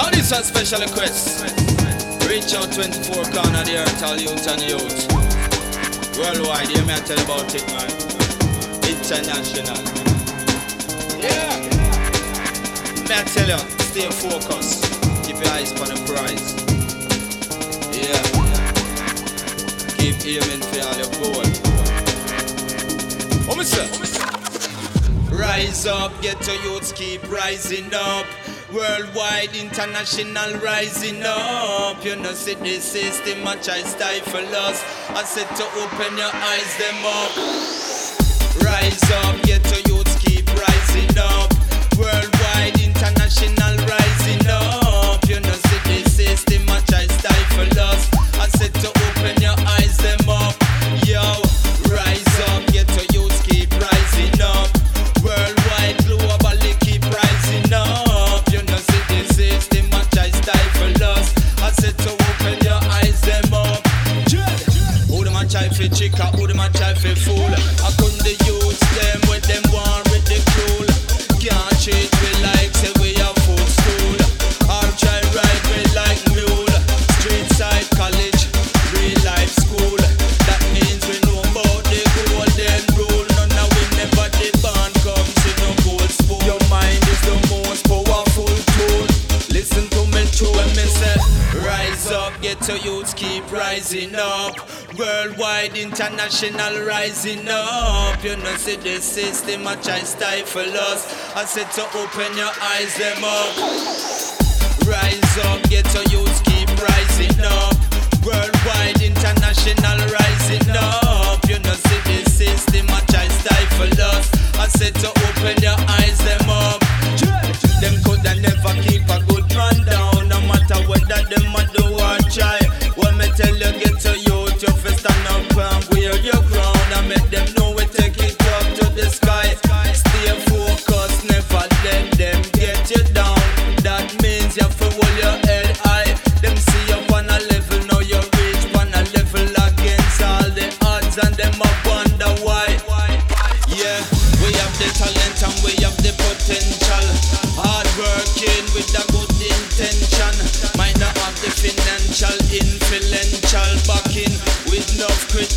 Now this one special request. Reach out 24 corner the earth, all youth and youth. Worldwide, you may tell about it, man. International. Yeah. May I tell you, stay focused. Keep your eyes on the prize. Yeah. Keep aiming for all your goal. Me say? Rise up, get your youths keep rising up. Worldwide, international rising up. You know, see this system, much I stifle us. I said to open your eyes, them up. Rise up, get your youths keep rising up. Worldwide, international rising try fool I couldn't the them them with the cool. Can't treat me like get youths keep rising up. Worldwide, international rising up. You know see the system a try stifle us. I said to open your eyes them up. Rise up, get your youths keep rising up. Worldwide, international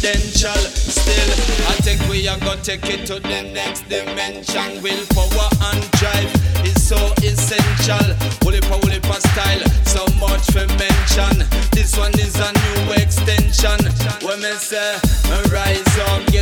presidential. Still, I think we are gonna take it to the next dimension. Willpower and drive is so essential. Woolipa woolipa style, so much for mention. This one is a new extension. Women say, rise up.